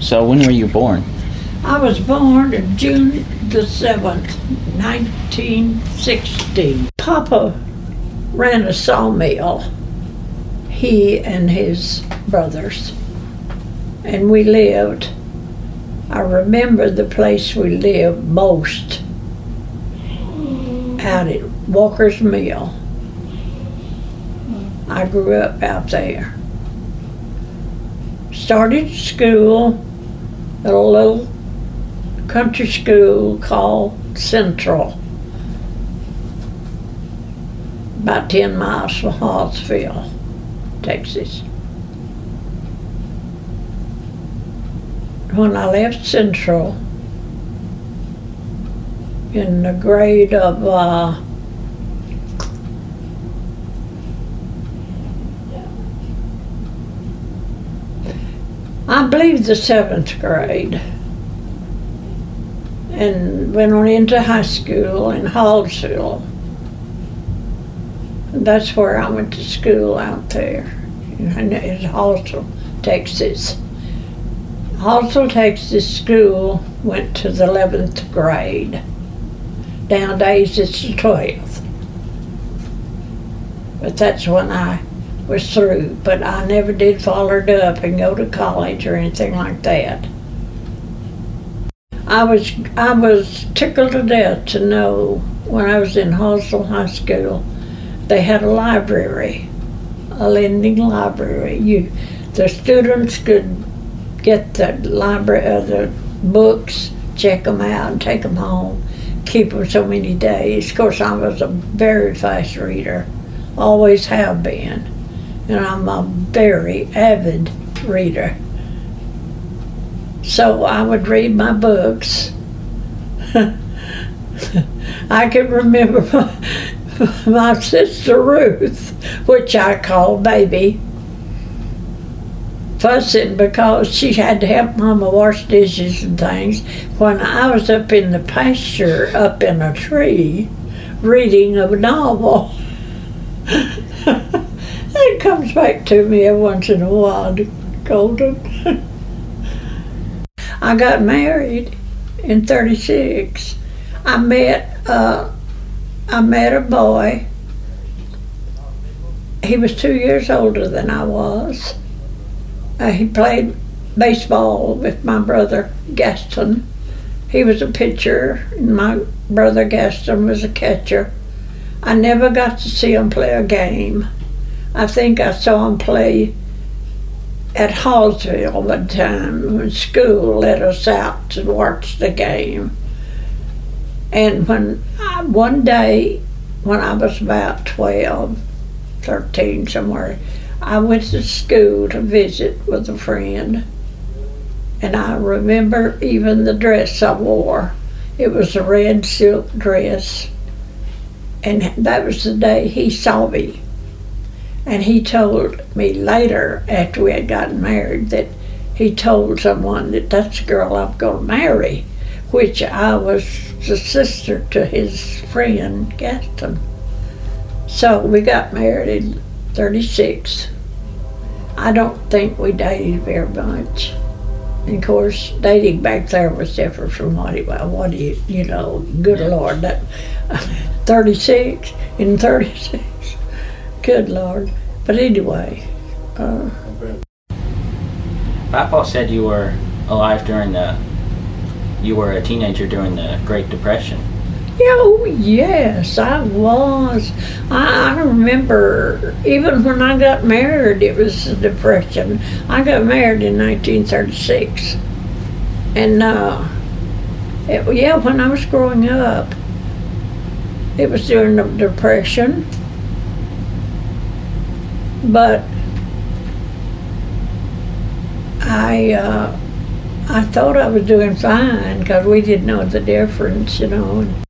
So when were you born? I was born on June the 7th, 1960. Papa ran a sawmill, he and his brothers, and we lived. I remember the place we lived most out at Walker's Mill. I grew up out there. Started school at a little country school called Central, about 10 miles from Hallsville, Texas. When I left Central, in the grade of uh, I believe the seventh grade and went on into high school in Hallsville. That's where I went to school out there in Hallsville, Texas. Hallsville, Texas school went to the 11th grade. Nowadays it's the 12th. But that's when I was through. But I never did follow it up and go to college or anything like that. I was I was tickled to death to know when I was in Hallsville High School, they had a library, a lending library. You, the students could get the library, uh, the books, check them out, and take them home, keep them so many days. Of course, I was a very fast reader, always have been, and I'm a very avid reader. So I would read my books. I can remember my, my sister Ruth, which I called baby, fussing because she had to help Mama wash dishes and things when I was up in the pasture, up in a tree, reading a novel. comes back to me every once in a while, Colton. I got married in 36. I met uh, I met a boy. He was two years older than I was. Uh, he played baseball with my brother Gaston. He was a pitcher, and my brother Gaston was a catcher. I never got to see him play a game. I think I saw him play at Hallsville one time when school let us out to watch the game. And when I, one day, when I was about 12, 13, somewhere, I went to school to visit with a friend. And I remember even the dress I wore. It was a red silk dress. And that was the day he saw me. And he told me later, after we had gotten married, that he told someone that that's the girl I'm going to marry, which I was the sister to his friend Gaston. So we got married in 36. I don't think we dated very much. And of course, dating back there was different from what it was. What you, you know, good Lord, that 36 in 36. Good Lord. But anyway. Uh, Papa said you were alive during the. You were a teenager during the Great Depression. Yeah, oh yes, I was. I, I remember even when I got married, it was the Depression. I got married in 1936. And, uh, it, yeah, when I was growing up, it was during the Depression. But I, uh, I thought I was doing fine because we didn't know the difference, you know.